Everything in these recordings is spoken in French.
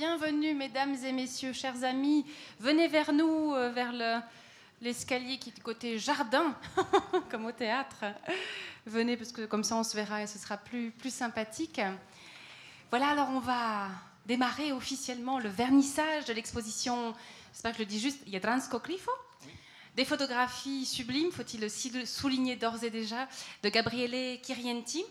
bienvenue mesdames et messieurs, chers amis. Venez vers nous, euh, vers l'escalier qui est du côté jardin, comme au théâtre. Venez parce que comme ça on se verra et ce sera plus, plus sympathique. Voilà, alors on va démarrer officiellement le vernissage de l'exposition, j'espère que je le dis juste, Jadransko Grifo des photographies sublimes, faut-il le souligner d'ores et déjà, de Gabriele Kirienti.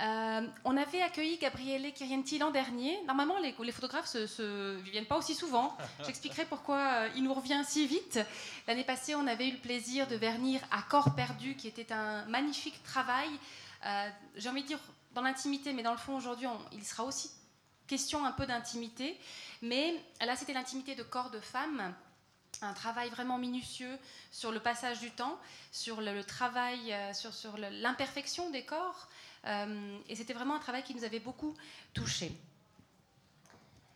Euh, on avait accueilli Gabriele Kirienti l'an dernier. Normalement, les, photographes ne viennent pas aussi souvent. J'expliquerai pourquoi euh, il nous revient si vite. L'année passée, on avait eu le plaisir de vernir à Corps perdu, qui était un magnifique travail. Euh, j'ai envie de dire dans l'intimité, mais dans le fond, aujourd'hui, il sera aussi question un peu d'intimité. Mais là, c'était l'intimité de corps de femmes un travail vraiment minutieux sur le passage du temps, sur le, travail, sur l'imperfection des corps. Euh, et c'était vraiment un travail qui nous avait beaucoup touchés.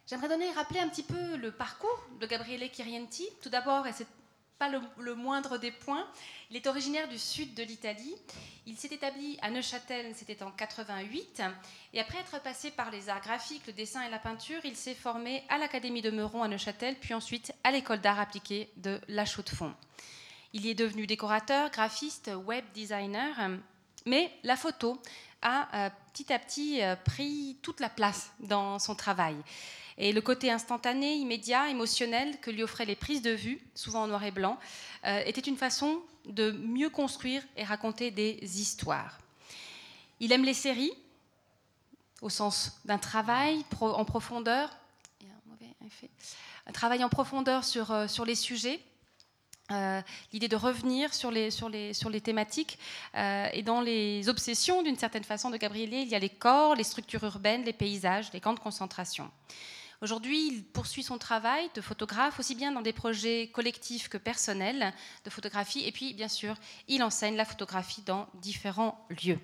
J'aimerais donner, rappeler un petit peu le parcours de Gabriele Chirienti. Tout d'abord, et c'est pas le, moindre des points, il est originaire du sud de l'Italie. Il s'est établi à Neuchâtel, c'était en 88. Et après être passé par les arts graphiques, le dessin et la peinture, il s'est formé à l'Académie de Meuron à Neuchâtel, puis ensuite à l'école d'art appliqué de La Chaux-de-Fonds. Il y est devenu décorateur, graphiste, web designer, mais la photo a euh, petit à petit euh, pris toute la place dans son travail. Et le côté instantané, immédiat, émotionnel que lui offraient les prises de vue, souvent en noir et blanc, euh, était une façon de mieux construire et raconter des histoires. Il aime les séries, au sens d'un travail en profondeur, travail en profondeur sur, sur les sujets, euh, l'idée de revenir sur les, sur les, sur les thématiques. et dans les obsessions, d'une certaine façon, de Gabriele, il y a les corps, les structures urbaines, les paysages, les camps de concentration. Aujourd'hui, il poursuit son travail de photographe, aussi bien dans des projets collectifs que personnels de photographie. Et puis, bien sûr, il enseigne la photographie dans différents lieux.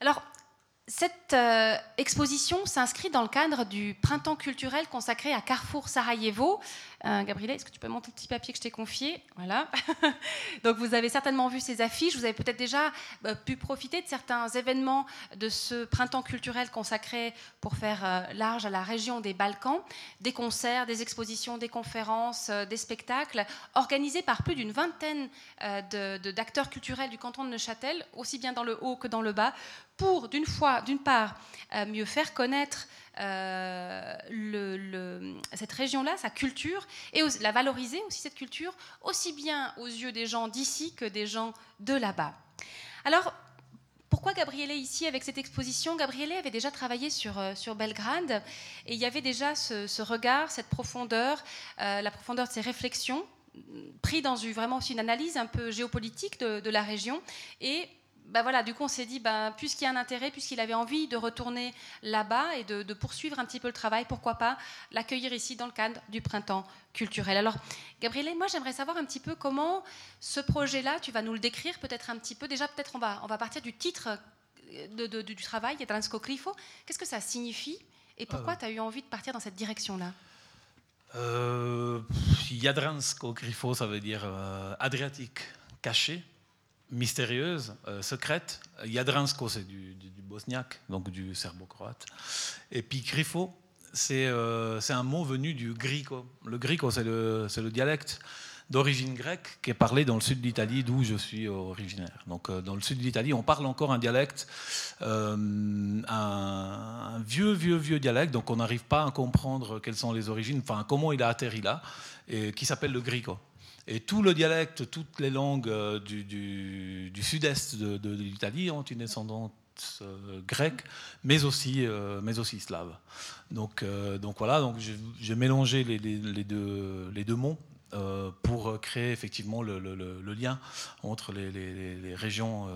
Alors, cette euh, exposition s'inscrit dans le cadre du printemps culturel consacré à Carrefour Sarajevo, euh, Gabriele, est-ce que tu peux monter le petit papier que je t'ai confié Voilà. Donc vous avez certainement vu ces affiches, vous avez peut-être déjà euh, pu profiter de certains événements de ce printemps culturel consacré pour faire euh, large à la région des Balkans, des concerts, des expositions, des conférences, des spectacles, organisés par plus d'une vingtaine d'acteurs culturels du canton de Neuchâtel, aussi bien dans le haut que dans le bas, pour d'une fois, d'une part, mieux faire connaître euh, cette région-là, sa culture, et la valoriser aussi, cette culture, aussi bien aux yeux des gens d'ici que des gens de là-bas. Alors, pourquoi Gabriele ici avec cette exposition? Gabriele avait déjà travaillé sur, euh, sur Belgrade et il y avait déjà ce, regard, cette profondeur, euh, la profondeur de ses réflexions, pris dans une, vraiment aussi une analyse un peu géopolitique de, de la région et bah voilà, du coup, on s'est dit, bah, puisqu'il y a un intérêt, puisqu'il avait envie de retourner là-bas et de, poursuivre un petit peu le travail, pourquoi pas l'accueillir ici dans le cadre du printemps culturel. Alors, Gabriele, moi, j'aimerais savoir un petit peu comment ce projet-là, tu vas nous le décrire peut-être un petit peu. Déjà, peut-être on va, on va partir du titre de, du travail, Jadransko Grifo. Qu'est-ce que ça signifie et pourquoi tu as eu envie de partir dans cette direction-là? Euh, Jadransko Grifo, ça veut dire euh, Adriatique caché mystérieuse, euh, secrète. Jadransko, c'est du, bosniaque, donc du serbo-croate. Et puis Grifo, euh, c'est un mot venu du grico. Le grico, c'est le, le, dialecte d'origine grecque qui est parlé dans le sud d'Italie, d'où je suis originaire. Donc euh, dans le sud d'Italie, on parle encore un dialecte, un, un, vieux, vieux, vieux dialecte, donc on n'arrive pas à comprendre quelles sont les origines, enfin comment il a atterri là, et qui s'appelle le grico. Et tout le dialecte, toutes les langues euh, du, sud-est de, l'Italie ont une descendance euh, grecque, mais aussi, euh, mais aussi slave. Donc, donc voilà, donc j'ai mélangé les, deux, les deux mots pour créer effectivement le, lien entre les, régions,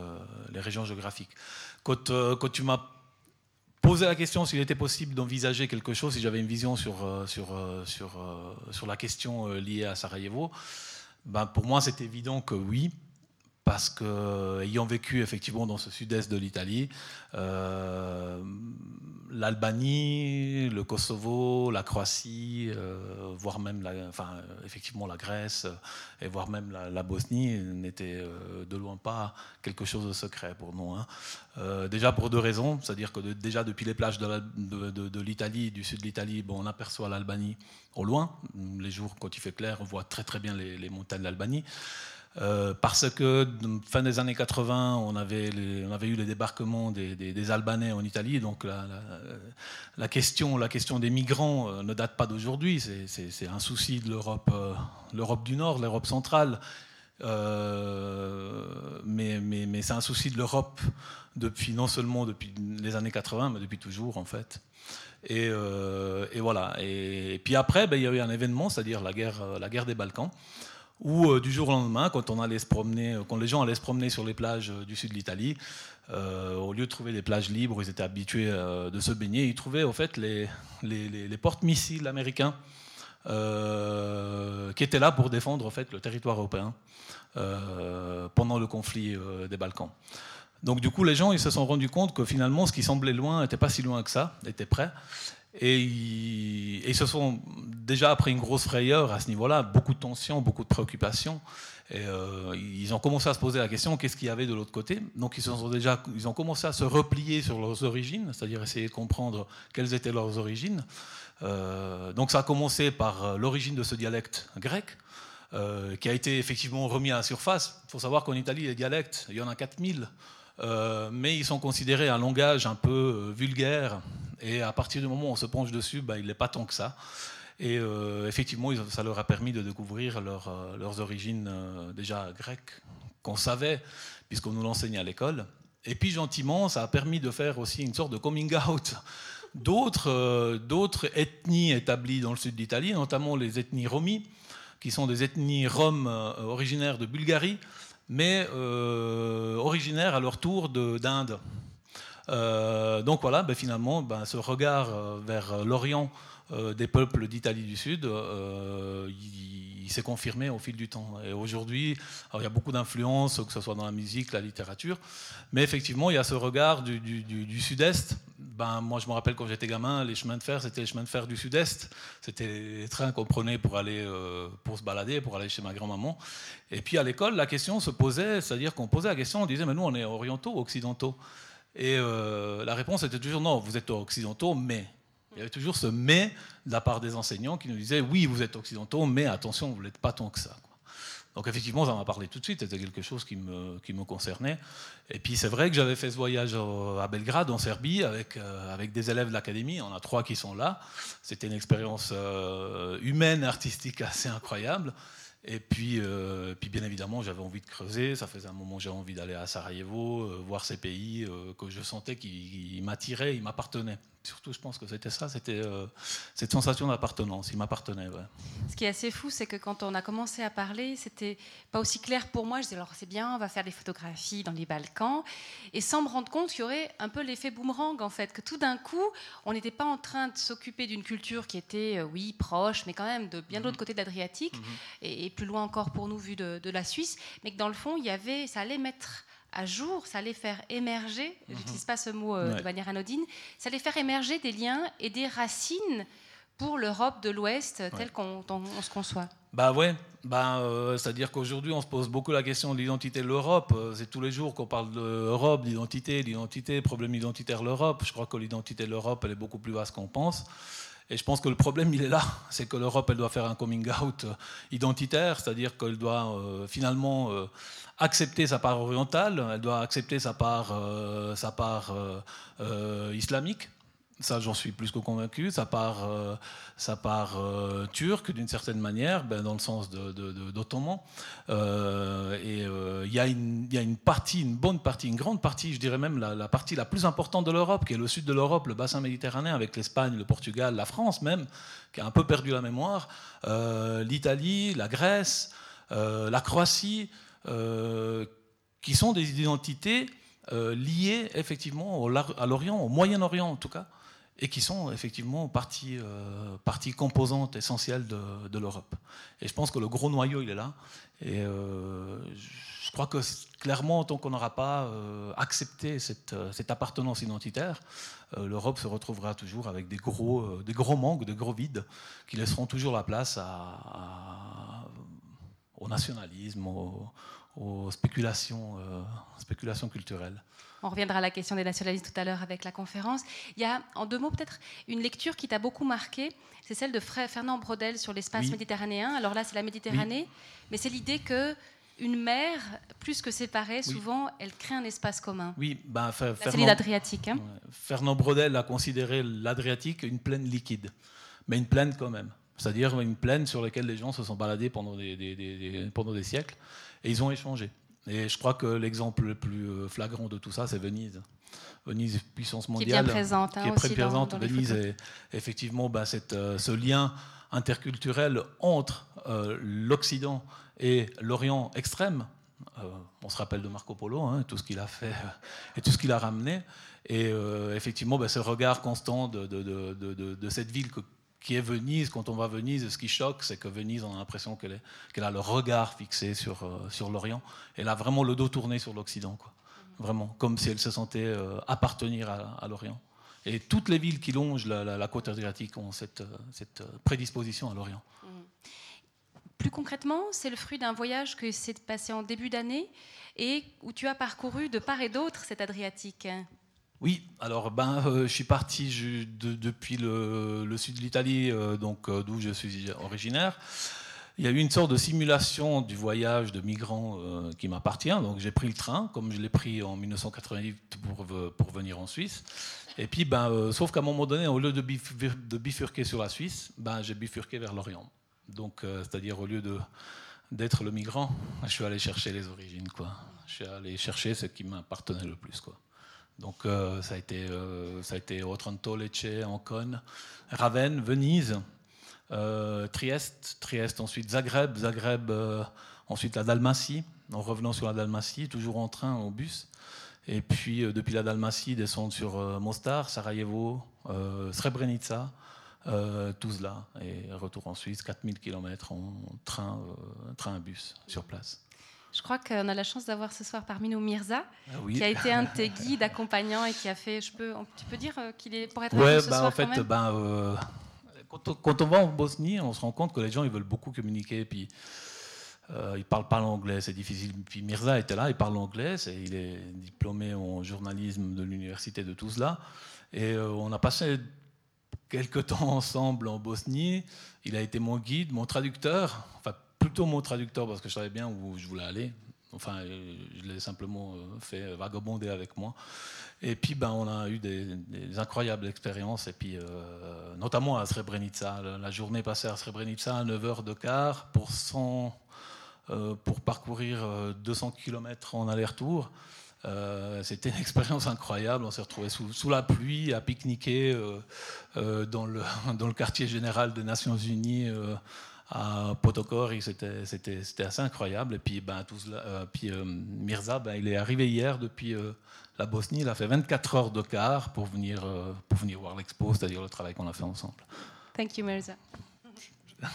les régions géographiques. Quand, quand tu m'as posé la question s'il était possible d'envisager quelque chose, si j'avais une vision sur, sur, sur, sur la question liée à Sarajevo, ben pour moi, c'est évident que oui, parce que, ayant vécu effectivement dans ce sud-est de l'Italie, l'Albanie, le Kosovo, la Croatie, voire même, la, enfin, effectivement la Grèce, et voire même la, Bosnie, n'étaient de loin pas quelque chose de secret pour nous. Hein. déjà pour deux raisons, c'est-à-dire que déjà depuis les plages de l'Italie, du sud de l'Italie, bon, on aperçoit l'Albanie au loin. Les jours, quand il fait clair, on voit très très bien les, montagnes de l'Albanie. Euh, parce que fin des années 80, on avait, eu le débarquement des, Albanais en Italie, donc la, question, des migrants euh, ne date pas d'aujourd'hui, c'est un souci de l'Europe euh, l'Europe du Nord, l'Europe centrale, mais, c'est un souci de l'Europe depuis non seulement depuis les années 80, mais depuis toujours en fait. Et, voilà. Et, puis après, ben, il y a eu un événement, c'est-à-dire la guerre des Balkans, où euh, du jour au lendemain, quand, on allait se promener, quand les gens allaient se promener sur les plages du sud de l'Italie, au lieu de trouver des plages libres où ils étaient habitués de se baigner, ils trouvaient au fait les, les, les, porte-missiles américains qui étaient là pour défendre en fait, le territoire européen pendant le conflit des Balkans. Donc du coup, les gens ils se sont rendus compte que finalement, ce qui semblait loin n'était pas si loin que ça, était prêt. Et ils, se sont déjà après une grosse frayeur à ce niveau-là, beaucoup de tensions, beaucoup de préoccupations. Et euh, ils ont commencé à se poser la question qu'est-ce qu'il y avait de l'autre côté? Donc ils, sont déjà, ils ont commencé à se replier sur leurs origines, c'est-à-dire essayer de comprendre quelles étaient leurs origines. Euh, donc ça a commencé par euh, l'origine de ce dialecte grec. qui a été effectivement remis à la surface. Il faut savoir qu'en Italie, les dialectes, il y en a 4000. Euh, mais ils sont considérés un langage un peu vulgaire. Et à partir du moment où on se penche dessus, bah, il n'est pas tant que ça. Et euh, effectivement, ça leur a permis de découvrir leurs origines déjà grecques, qu'on savait, puisqu'on nous l'enseignait à l'école. Et puis gentiment, ça a permis de faire aussi une sorte de coming out d'autres ethnies établies dans le sud d'Italie, notamment les ethnies romis, qui sont des ethnies roms originaires de Bulgarie, mais euh, originaires à leur tour d'Inde. Euh, donc voilà, ben finalement, ben, ce regard euh, vers l'Orient des peuples d'Italie du Sud, il, s'est confirmé au fil du temps. Et aujourd'hui, il y a beaucoup d'influences, que ce soit dans la musique, la littérature, mais effectivement, il y a ce regard du, Sud-Est ben, moi, je me rappelle quand j'étais gamin, les chemins de fer, c'était les chemins de fer du Sud-Est. C'était les trains qu'on prenait pour aller euh, pour se balader, pour aller chez ma grand-maman. Et puis à l'école, la question se posait, c'est-à-dire qu'on posait la question, on disait, mais nous, on est orientaux occidentaux Et euh, la réponse était toujours, non, vous êtes occidentaux, mais. Il y avait toujours ce mais de la part des enseignants qui nous disaient, oui, vous êtes occidentaux, mais attention, vous n'êtes pas tant que ça. Donc effectivement, ça m'a parlé tout de suite, c'était quelque chose qui me, qui me concernait. Et puis c'est vrai que j'avais fait ce voyage à Belgrade, en Serbie, avec, euh, avec des élèves de l'académie, on a trois qui sont là. C'était une expérience euh, humaine, artistique assez incroyable. Et puis, euh, puis bien évidemment, j'avais envie de creuser. Ça faisait un moment que j'avais envie d'aller à Sarajevo, voir ces pays que je sentais qui m'attiraient, ils m'appartenaient surtout, je pense que c'était ça, c'était euh, cette sensation d'appartenance. Il m'appartenait. Ce qui est assez fou, c'est que quand on a commencé à parler, c'était pas aussi clair pour moi. Je disais, alors c'est bien, on va faire des photographies dans les Balkans, et sans me rendre compte qu'il y aurait un peu l'effet boomerang, en fait, que tout d'un coup, on n'était pas en train de s'occuper d'une culture qui était, euh, oui, proche, mais quand même de bien de l'autre mhm. côté de l'Adriatique, mhm. et, plus loin encore pour nous, vu de, de la Suisse, mais que dans le fond, il y avait, ça allait mettre à jour, ça allait faire émerger, je n'utilise mhm. pas ce mot euh, de manière anodine, ça allait faire émerger des liens et des racines pour l'Europe de l'Ouest telle qu'on se conçoit. Bah ouais, bah, euh, c'est-à-dire qu'aujourd'hui on se pose beaucoup la question de l'identité de l'Europe. Euh, c'est tous les jours qu'on parle de l'Europe, d'identité, d'identité, problème identitaire de l'Europe. Je crois que l'identité de l'Europe elle est beaucoup plus vaste qu'on pense. Et je pense que le problème, il est là. C'est que l'Europe, elle doit faire un coming out identitaire, c'est-à-dire qu'elle doit finalement accepter sa part orientale, elle doit accepter sa part, euh, euh, euh, islamique. Ça, j'en suis plus que convaincu. Sa part, sa part turque, d'une certaine manière, ben, dans le sens d'Ottoman. et il y, a une partie, une bonne partie, une grande partie, je dirais même la, partie la plus importante de l'Europe, qui est le sud de l'Europe, le bassin méditerranéen, avec l'Espagne, le Portugal, la France même, qui a un peu perdu la mémoire, l'Italie, la Grèce, la Croatie. Euh, qui sont des identités euh, liées effectivement à l'Orient, au Moyen-Orient en tout cas. Et qui sont effectivement partie, euh, partie composante essentielle de, l'Europe. Et je pense que le gros noyau, il est là. Et euh, je crois que clairement, tant qu'on n'aura pas euh, accepté cette, appartenance identitaire, l'Europe se retrouvera toujours avec des gros, des gros manques, des gros vides, qui laisseront toujours la place au nationalisme, aux, spéculations, spéculations culturelles. On reviendra à la question des nationalistes tout à l'heure avec la conférence. Il y a, en deux mots, peut-être une lecture qui t'a beaucoup marqué. C'est celle de Fernand Brodel sur l'espace méditerranéen. Alors là, c'est la Méditerranée, mais c'est l'idée que une mer, plus que séparée, souvent, elle crée un espace commun. Oui, ben, c'est l'Adriatique. Hein. Fernand Brodel a considéré l'Adriatique une plaine liquide, mais une plaine quand même. C'est-à-dire une plaine sur laquelle les gens se sont baladés pendant des, pendant des siècles, et ils ont échangé. Et je crois que l'exemple le plus euh, flagrant de tout ça, c'est Venise. Venise, puissance mondiale, qui est présente, hein, qui est très présente. Venise est effectivement bah, cette, euh, ce lien interculturel entre euh, l'Occident et l'Orient extrême. on se rappelle de Marco Polo, hein, tout ce qu'il a fait et tout ce qu'il a ramené. Et effectivement, bah, ce regard constant de, de, de, de cette ville que, qui est Venise. Quand on va à Venise, ce qui choque, c'est que Venise, on a l'impression qu'elle a le regard fixé sur, euh, sur l'Orient. Elle a vraiment le dos tourné sur l'Occident, quoi. Vraiment, comme si elle se sentait euh, appartenir à, l'Orient. Et toutes les villes qui longent la, côte adriatique ont cette, euh, cette prédisposition à l'Orient. Mmh. Plus concrètement, c'est le fruit d'un voyage que s'est passé en début d'année et où tu as parcouru de part et d'autre cet Adriatique. Oui, alors ben, euh, je suis parti depuis le, sud de l'Italie, euh, donc euh, d'où je suis originaire. Il y a eu une sorte de simulation du voyage de migrants qui m'appartient. Donc j'ai pris le train, comme je l'ai pris en 1998 pour, pour venir en Suisse. Et puis, ben, sauf qu'à un moment donné, au lieu de, bifurquer sur la Suisse, ben, j'ai bifurqué vers l'Orient. Donc, c'est-à-dire au lieu d'être le migrant, je suis allé chercher les origines, quoi. Je suis allé chercher ce qui m'appartenait le plus, quoi. Donc euh, ça, a été, euh, ça a été Otranto, Lecce, Ancône, Ravenne, Venise, euh, Trieste, Trieste ensuite Zagreb, Zagreb ensuite la Dalmatie, en revenant sur la Dalmatie, toujours en train, en bus. Et puis depuis la Dalmatie, descendre sur Mostar, Sarajevo, Srebrenica, Tuzla, et retour en Suisse, 4000 km en train, train bus sur place. Je crois qu'on a la chance d'avoir ce soir parmi nous Mirza, ah qui a été un de tes guides accompagnants et qui a fait. Je peux, tu peux dire euh, qu'il est pour être ouais, ce bah, soir en fait, ben, euh, quand, on, va en Bosnie, on se rend compte que les gens ils veulent beaucoup communiquer, puis euh, ils parlent pas l'anglais, c'est difficile. Puis Mirza était là, il parle anglais, il est diplômé en journalisme de l'université de Tuzla, et euh, on a passé quelques temps ensemble en Bosnie. Il a été mon guide, mon traducteur, enfin plutôt mon traducteur parce que je savais bien où je voulais aller. Enfin, je l'ai simplement euh, fait vagabonder avec moi. Et puis, ben, on a eu des, incroyables expériences, et puis, euh, notamment à Srebrenica. La journée passée à Srebrenica à 9h de quart pour, euh, pour parcourir 200 km en aller-retour. C'était une expérience incroyable. On s'est retrouvé sous, sous, la pluie à pique-niquer dans, le, dans le quartier général des Nations Unies à Potokori, c'était assez incroyable. Et puis, ben, euh, puis euh, Mirza, ben, il est arrivé hier depuis euh, la Bosnie. Il a fait 24 heures de car pour venir, pour venir voir l'expo, c'est-à-dire le travail qu'on a fait ensemble. Thank you, Mirza.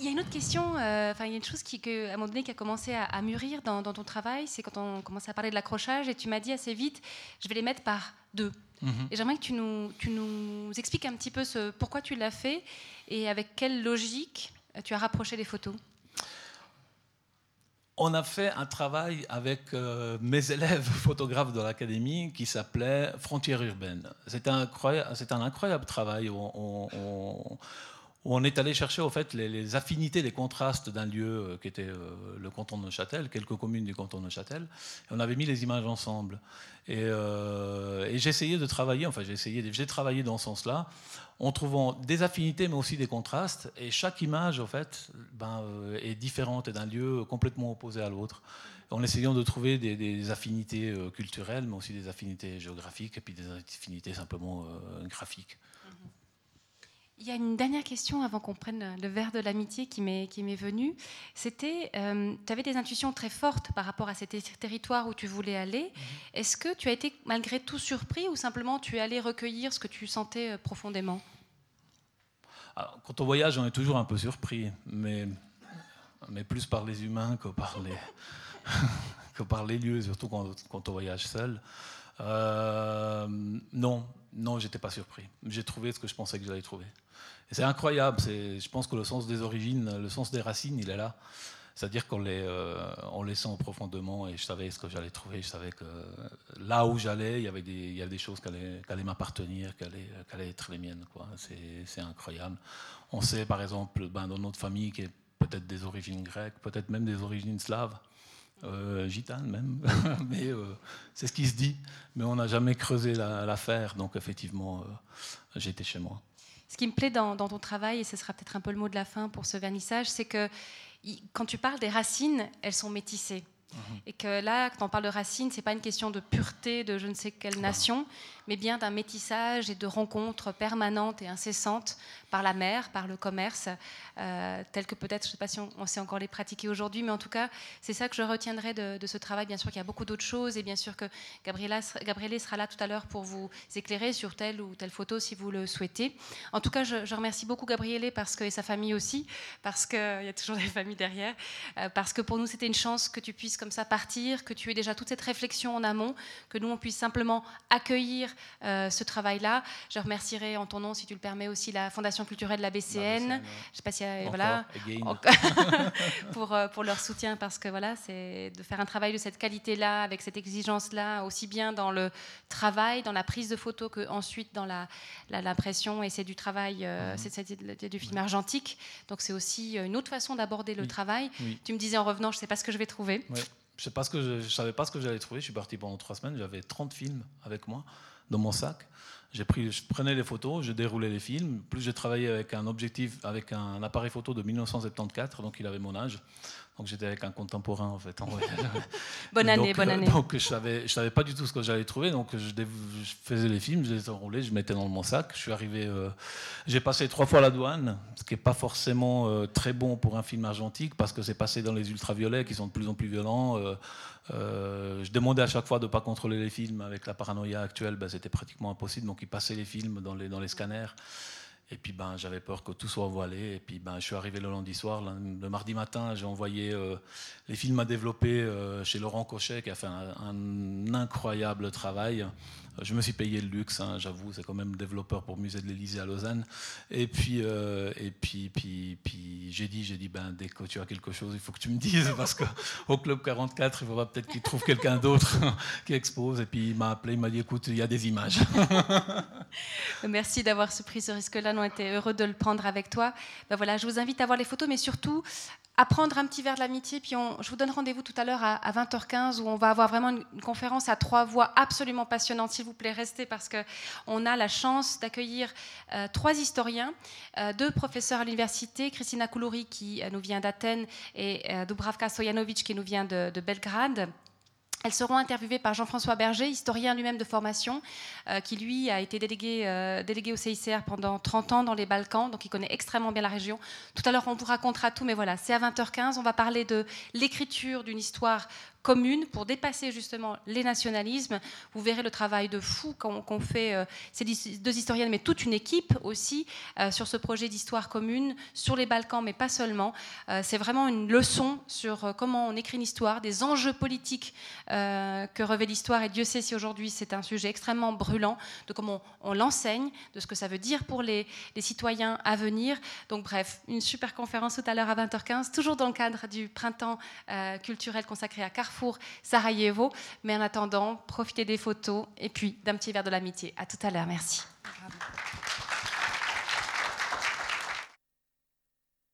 Il y a une autre question, enfin il y a une chose qui, à un moment donné, qui a commencé à, mûrir dans, dans, ton travail, c'est quand on commençait à parler de l'accrochage et tu m'as dit assez vite, je vais les mettre par deux. Mhm. Et j'aimerais que tu nous, tu nous expliques un petit peu ce, pourquoi tu l'as fait et avec quelle logique tu as rapproché les photos. On a fait un travail avec euh, mes élèves photographes de l'académie qui s'appelait Frontières urbaines. C'était un, un, incroyable travail. on, on est allé chercher au fait les, affinités, les contrastes d'un lieu euh, qui était euh, le canton de Neuchâtel, quelques communes du canton de Neuchâtel, et on avait mis les images ensemble. Et, euh, j'ai essayé de travailler, enfin j'ai essayé, j'ai travaillé dans ce sens-là, en trouvant des affinités mais aussi des contrastes, et chaque image, en fait, ben, est différente et d'un lieu complètement opposé à l'autre en essayant de trouver des, affinités culturelles, mais aussi des affinités géographiques et puis des affinités simplement graphiques. Il y a une dernière question avant qu'on prenne le verre de l'amitié qui m'est, qui m'est venu. C'était, euh, tu avais des intuitions très fortes par rapport à ces territoires où tu voulais aller. Mhm. Est-ce que tu as été malgré tout surpris ou simplement tu es allé recueillir ce que tu sentais euh, profondément? Quand on voyage, on est toujours un peu surpris, mais, mais plus par les humains que par les, que par les lieux, surtout quand, quand on voyage seul. Euh, non, non, j'étais pas surpris. J'ai trouvé ce que je pensais que j'allais trouver. C'est incroyable. Je pense que le sens des origines, le sens des racines, il est là. C'est-à-dire qu'on les, euh, on les sent profondément et je savais ce que j'allais trouver. Je savais que là où j'allais, il y avait des, il y des choses qui allaient, allaient m'appartenir, qui allaient, qui allaient, être les miennes. C'est incroyable. On sait, par exemple, ben, dans notre famille, qui est peut-être des origines grecques, peut-être même des origines slaves, euh, gitane même, mais euh, c'est ce qui se dit. Mais on n'a jamais creusé l'affaire, donc effectivement, euh, j'étais chez moi. Ce qui me plaît dans, ton travail, et ce sera peut-être un peu le mot de la fin pour ce vernissage, c'est que quand tu parles des racines, elles sont métissées. Mhm. Et que là, quand on parle de racines, c'est pas une question de pureté de je ne sais quelle nation, mais bien d'un métissage et de rencontres permanentes et incessantes par la mer, par le commerce, euh, tel que peut-être, je ne sais pas si on, sait encore les pratiquer aujourd'hui, mais en tout cas, c'est ça que je retiendrai de, ce travail. Bien sûr qu'il y a beaucoup d'autres choses, et bien sûr que Gabriele sera là tout à l'heure pour vous éclairer sur telle ou telle photo si vous le souhaitez. En tout cas, je, remercie beaucoup Gabriele parce que, et sa famille aussi, parce qu'il y a toujours des familles derrière, euh, parce que pour nous, c'était une chance que tu puisses comme ça partir, que tu aies déjà toute cette réflexion en amont, que nous, on puisse simplement accueillir euh, ce travail-là. Je remercierai en ton nom, si tu le permets, aussi la Fondation culturelle de la BCN. Je sais pas si voilà pour euh, pour leur soutien parce que voilà, c'est de faire un travail de cette qualité-là, avec cette exigence-là, aussi bien dans le travail, dans la prise de photos que ensuite dans la l'impression. Et c'est du travail, euh, mhm. c'est du film argentique. Donc c'est aussi une autre façon d'aborder le travail. Tu me disais en revenant, je sais pas ce que je vais trouver. Je ne savais pas ce que j'allais trouver. Je suis parti pendant trois semaines. J'avais 30 films avec moi dans mon sac. Pris, je prenais les photos, je déroulais les films. Plus j'ai travaillé avec un objectif, avec un appareil photo de 1974, donc il avait mon âge. Donc j'étais avec un contemporain en fait. bonne année, bonne année. Donc je savais, je savais pas du tout ce que j'allais trouver. Donc je, faisais les films, je les enroulais, je mettais dans mon sac. Je suis arrivé, euh, j'ai passé trois fois la douane, ce qui est pas forcément euh, très bon pour un film argentique parce que c'est passé dans les ultraviolets qui sont de plus en plus violents. Euh, je demandais à chaque fois de ne pas contrôler les films. Avec la paranoïa actuelle, ben, c'était pratiquement impossible. Donc ils passaient les films dans les scanners. Et puis ben, j'avais peur que tout soit voilé. Et puis ben, je suis arrivé le lundi soir. Le mardi matin, j'ai envoyé euh, les films à développer euh, chez Laurent Cochet, qui a fait un, incroyable travail. Je me suis payé le luxe, hein, j'avoue, c'est quand même développeur pour Musée de l'Élysée à Lausanne. Et puis, euh, et puis, puis, puis j'ai dit, j'ai dit, ben, dès que tu as quelque chose, il faut que tu me dises, parce qu'au Club 44, il faudra peut-être qu'il trouve quelqu'un d'autre qui expose. Et puis il m'a appelé, il m'a dit, écoute, il y a des images. Merci d'avoir pris ce risque-là. Nous, on était heureux de le prendre avec toi. Ben voilà, je vous invite à voir les photos, mais surtout à prendre un petit verre de l'amitié. Puis je vous donne rendez-vous tout à l'heure à, 20h15 où on va avoir vraiment une, conférence à trois voix absolument passionnante. S'il vous plaît, restez parce qu'on a la chance d'accueillir euh, trois historiens, euh, deux professeurs à l'université, Christina Koulouri qui euh, nous vient d'Athènes et Dubravka Sojanovic qui nous vient de Belgrade. Elles seront interviewées par Jean-François Berger, historien lui-même de formation, euh, qui lui a été délégué, euh, délégué au CICR pendant 30 ans dans les Balkans, donc il connaît extrêmement bien la région. Tout à l'heure, on vous racontera tout, mais voilà, c'est à 20h15. On va parler de l'écriture d'une histoire commune pour dépasser justement les nationalismes. Vous verrez le travail de fou qu'on fait, euh, ces deux historiennes, mais toute une équipe aussi, euh, sur ce projet d'histoire commune, sur les Balkans, mais pas seulement. Euh, c'est vraiment une leçon sur comment on écrit une histoire, des enjeux politiques que revêt l'histoire. Et Dieu sait si aujourd'hui c'est un sujet extrêmement brûlant, de comment on, l'enseigne, de ce que ça veut dire pour les, citoyens à venir. Donc bref, une super conférence tout à l'heure à 20h15, toujours dans le cadre du printemps culturel consacré à Sarajevo. Mais en attendant, profitez des photos et puis d'un petit verre de l'amitié. À tout à l'heure. Merci.